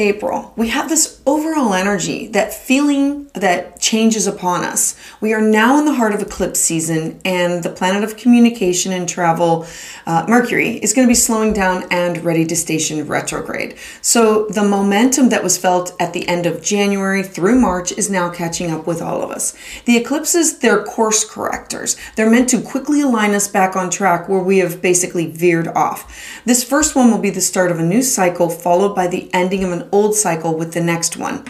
April, we have this overall energy, that feeling that changes upon us. We are now in the heart of eclipse season, and the planet of communication and travel, uh, Mercury, is going to be slowing down and ready to station retrograde. So, the momentum that was felt at the end of January through March is now catching up with all of us. The eclipses, they're course correctors. They're meant to quickly align us back on track where we have basically veered off. This first one will be the start of a new cycle, followed by the ending of an old cycle with the next one.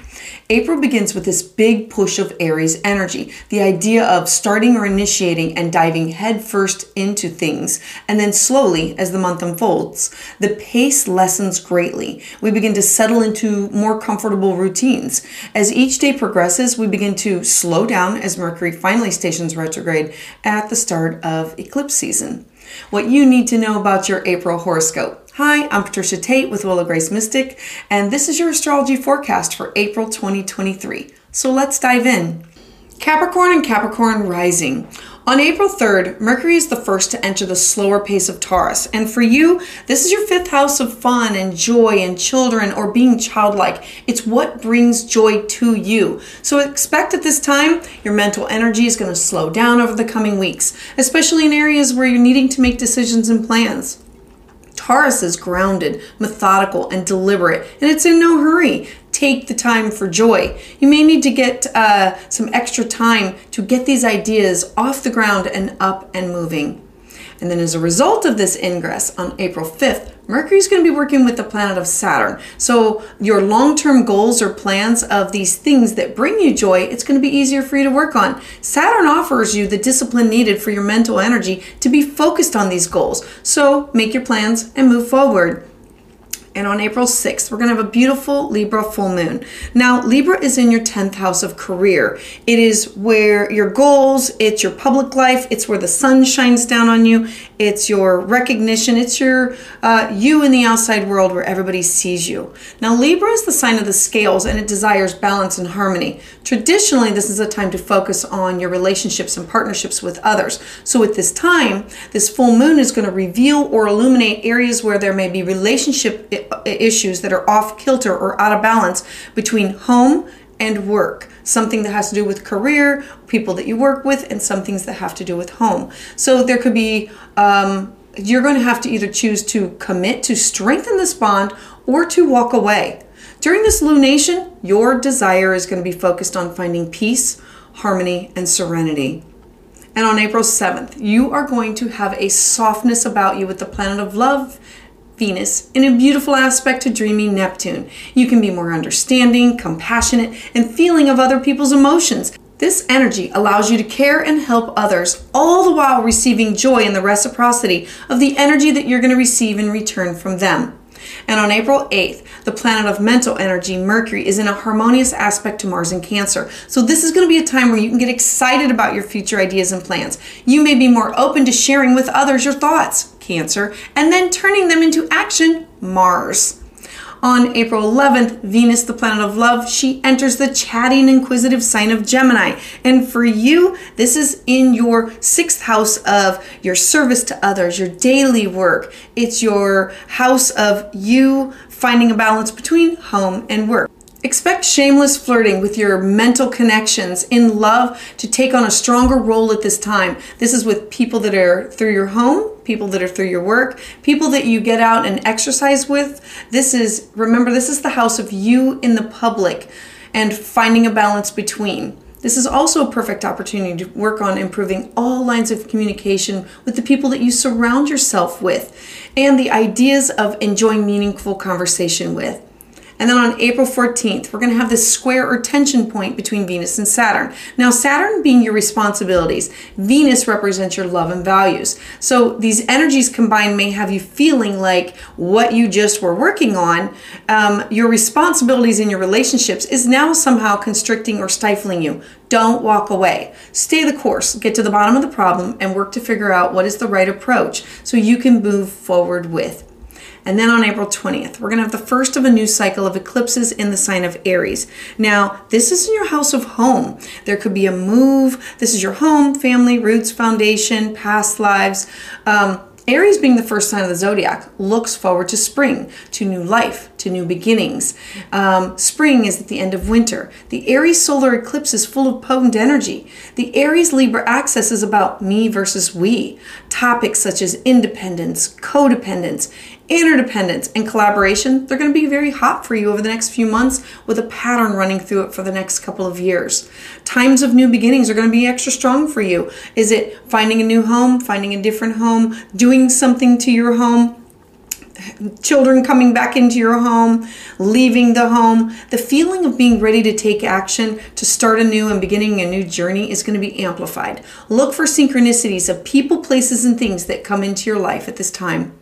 April begins with this big push of Aries energy, the idea of starting or initiating and diving headfirst into things, and then slowly, as the month unfolds, the pace lessens greatly. We begin to settle into more comfortable routines. As each day progresses, we begin to slow down as Mercury finally stations retrograde at the start of eclipse season. What you need to know about your April horoscope. Hi, I'm Patricia Tate with Willow Grace Mystik, and this is your astrology forecast for April 2023. So let's dive in. Capricorn and Capricorn rising. On April 3rd, Mercury is the first to enter the slower pace of Taurus. And for you, this is your fifth house of fun and joy and children or being childlike. It's what brings joy to you. So expect at this time, your mental energy is going to slow down over the coming weeks, especially in areas where you're needing to make decisions and plans. Taurus is grounded, methodical, and deliberate, and it's in no hurry. Take the time for joy. You may need to get uh, some extra time to get these ideas off the ground and up and moving. And then, as a result of this ingress on April 5th, Mercury is going to be working with the planet of Saturn. So, your long term goals or plans of these things that bring you joy, it's going to be easier for you to work on. Saturn offers you the discipline needed for your mental energy to be focused on these goals. So, make your plans and move forward and on April 6th, we're going to have a beautiful Libra full moon. Now, Libra is in your 10th house of career. It is where your goals, it's your public life, it's where the sun shines down on you, it's your recognition, it's your uh, you in the outside world where everybody sees you. Now, Libra is the sign of the scales and it desires balance and harmony. Traditionally, this is a time to focus on your relationships and partnerships with others. So, at this time, this full moon is going to reveal or illuminate areas where there may be relationship issues that are off kilter or out of balance between home and work. Something that has to do with career, people that you work with, and some things that have to do with home. So there could be, um, you're going to have to either choose to commit to strengthen this bond or to walk away. During this lunation, your desire is going to be focused on finding peace, harmony, and serenity. And on April 7th, you are going to have a softness about you with the planet of love Venus in a beautiful aspect to dreamy Neptune. You can be more understanding, compassionate, and feeling of other people's emotions. This energy allows you to care and help others, all the while receiving joy in the reciprocity of the energy that you're going to receive in return from them. And on April 8th, the planet of mental energy, Mercury, is in a harmonious aspect to Mars in Cancer. So this is going to be a time where you can get excited about your future ideas and plans. You may be more open to sharing with others your thoughts, Cancer, and then turning them into action, Mars. On April 11th, Venus, the planet of love, she enters the chatting, inquisitive sign of Gemini. And for you, this is in your sixth house of your service to others, your daily work. It's your house of you finding a balance between home and work. Expect shameless flirting with your mental connections in love to take on a stronger role at this time. This is with people that are through your home, people that are through your work, people that you get out and exercise with. This is, remember, this is the house of you in the public and finding a balance between. This is also a perfect opportunity to work on improving all lines of communication with the people that you surround yourself with and the ideas of enjoying meaningful conversation with. And then on April 14th, we're going to have this square or tension point between Venus and Saturn. Now, Saturn being your responsibilities, Venus represents your love and values. So these energies combined may have you feeling like what you just were working on, um, your responsibilities in your relationships, is now somehow constricting or stifling you. Don't walk away. Stay the course, get to the bottom of the problem, and work to figure out what is the right approach so you can move forward with. And then on April 20th, we're going to have the first of a new cycle of eclipses in the sign of Aries. Now, this is in your house of home. There could be a move. This is your home, family, roots, foundation, past lives. Um, Aries, being the first sign of the zodiac, looks forward to spring, to new life, to new beginnings. Um, spring is at the end of winter. The Aries solar eclipse is full of potent energy. The Aries Libra axis is about me versus we. Topics such as independence, codependence, interdependence, and collaboration, they're going to be very hot for you over the next few months with a pattern running through it for the next couple of years. Times of new beginnings are going to be extra strong for you. Is it finding a new home, finding a different home, doing something to your home? children coming back into your home, leaving the home, the feeling of being ready to take action, to start anew and beginning a new journey is going to be amplified. Look for synchronicities of people, places, and things that come into your life at this time.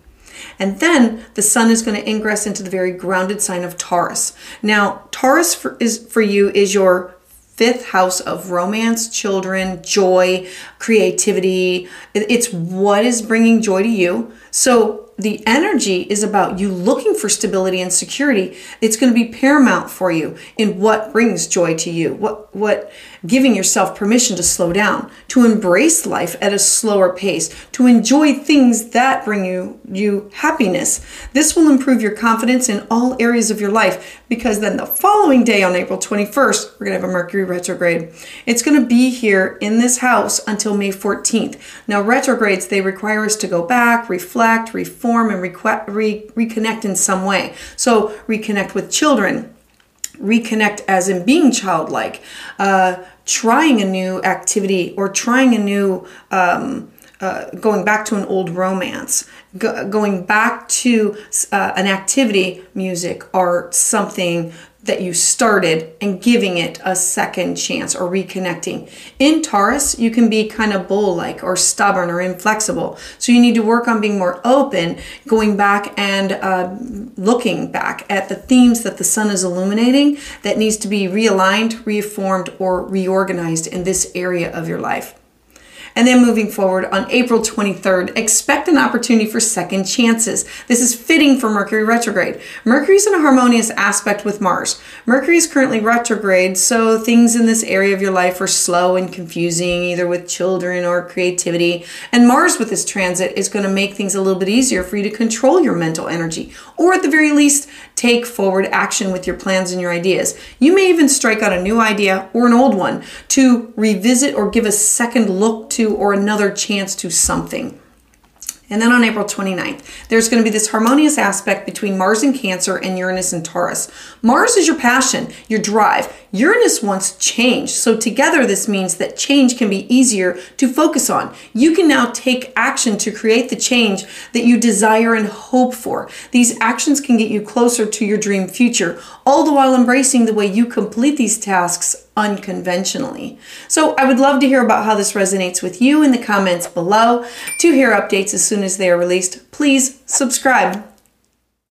And then the sun is going to ingress into the very grounded sign of Taurus. Now, Taurus for, is for you is your fifth house of romance, children, joy, creativity. It's what is bringing joy to you. So the energy is about you looking for stability and security. It's going to be paramount for you in what brings joy to you. What what giving yourself permission to slow down, to embrace life at a slower pace, to enjoy things that bring you you happiness. This will improve your confidence in all areas of your life because then the following day on April 21st, we're going to have a Mercury retrograde. It's going to be here in this house until May 14th. Now retrogrades they require us to go back, reflect, reform and re- reconnect in some way. So, reconnect with children, reconnect as in being childlike, uh, trying a new activity or trying a new. Um, uh, going back to an old romance, go, going back to uh, an activity, music, art, something that you started and giving it a second chance or reconnecting. In Taurus, you can be kind of bull like or stubborn or inflexible. So you need to work on being more open, going back and uh, looking back at the themes that the sun is illuminating that needs to be realigned, reformed, or reorganized in this area of your life. And then moving forward on April 23rd, expect an opportunity for second chances. This is fitting for Mercury retrograde. Mercury's in a harmonious aspect with Mars. Mercury is currently retrograde, so things in this area of your life are slow and confusing, either with children or creativity. And Mars with this transit is going to make things a little bit easier for you to control your mental energy, or at the very least, take forward action with your plans and your ideas. You may even strike out a new idea or an old one to revisit or give a second look to or another chance to something. And then on April 29th, there's going to be this harmonious aspect between Mars and Cancer and Uranus and Taurus. Mars is your passion, your drive. Uranus wants change. So together, this means that change can be easier to focus on. You can now take action to create the change that you desire and hope for. These actions can get you closer to your dream future, all the while embracing the way you complete these tasks unconventionally. So I would love to hear about how this resonates with you in the comments below. To hear updates as soon as they are released, please subscribe.